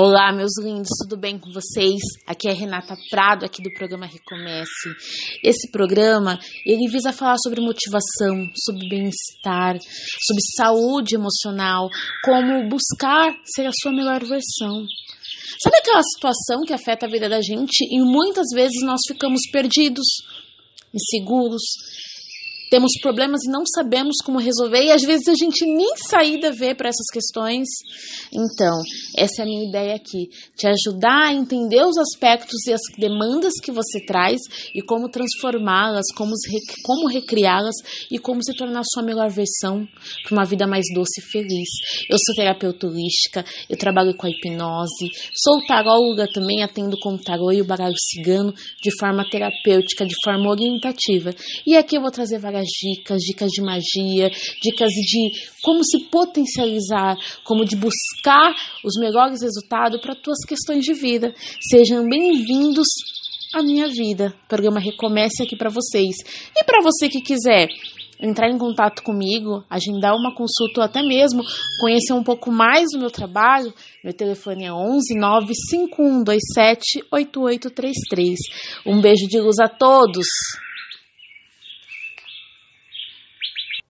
Olá, meus lindos, tudo bem com vocês? Aqui é Renata Prado, aqui do programa Recomece. Esse programa, ele visa falar sobre motivação, sobre bem-estar, sobre saúde emocional, como buscar ser a sua melhor versão. Sabe aquela situação que afeta a vida da gente e muitas vezes nós ficamos perdidos, inseguros, temos problemas e não sabemos como resolver, e às vezes a gente nem saída vê para essas questões. Então, essa é a minha ideia aqui: te ajudar a entender os aspectos e as demandas que você traz e como transformá-las, como, como recriá-las e como se tornar sua melhor versão para uma vida mais doce e feliz. Eu sou terapeuta holística, eu trabalho com a hipnose, sou taróloga também, atendo com o tarô e o baralho cigano de forma terapêutica, de forma orientativa. E aqui eu vou trazer várias várias dicas, dicas de magia, dicas de como se potencializar, como de buscar os melhores resultados para tuas questões de vida. Sejam bem-vindos à minha vida. O programa Recomece aqui para vocês. E para você que quiser entrar em contato comigo, agendar uma consulta ou até mesmo conhecer um pouco mais do meu trabalho, meu telefone é 11 95127 8833. Um beijo de luz a todos!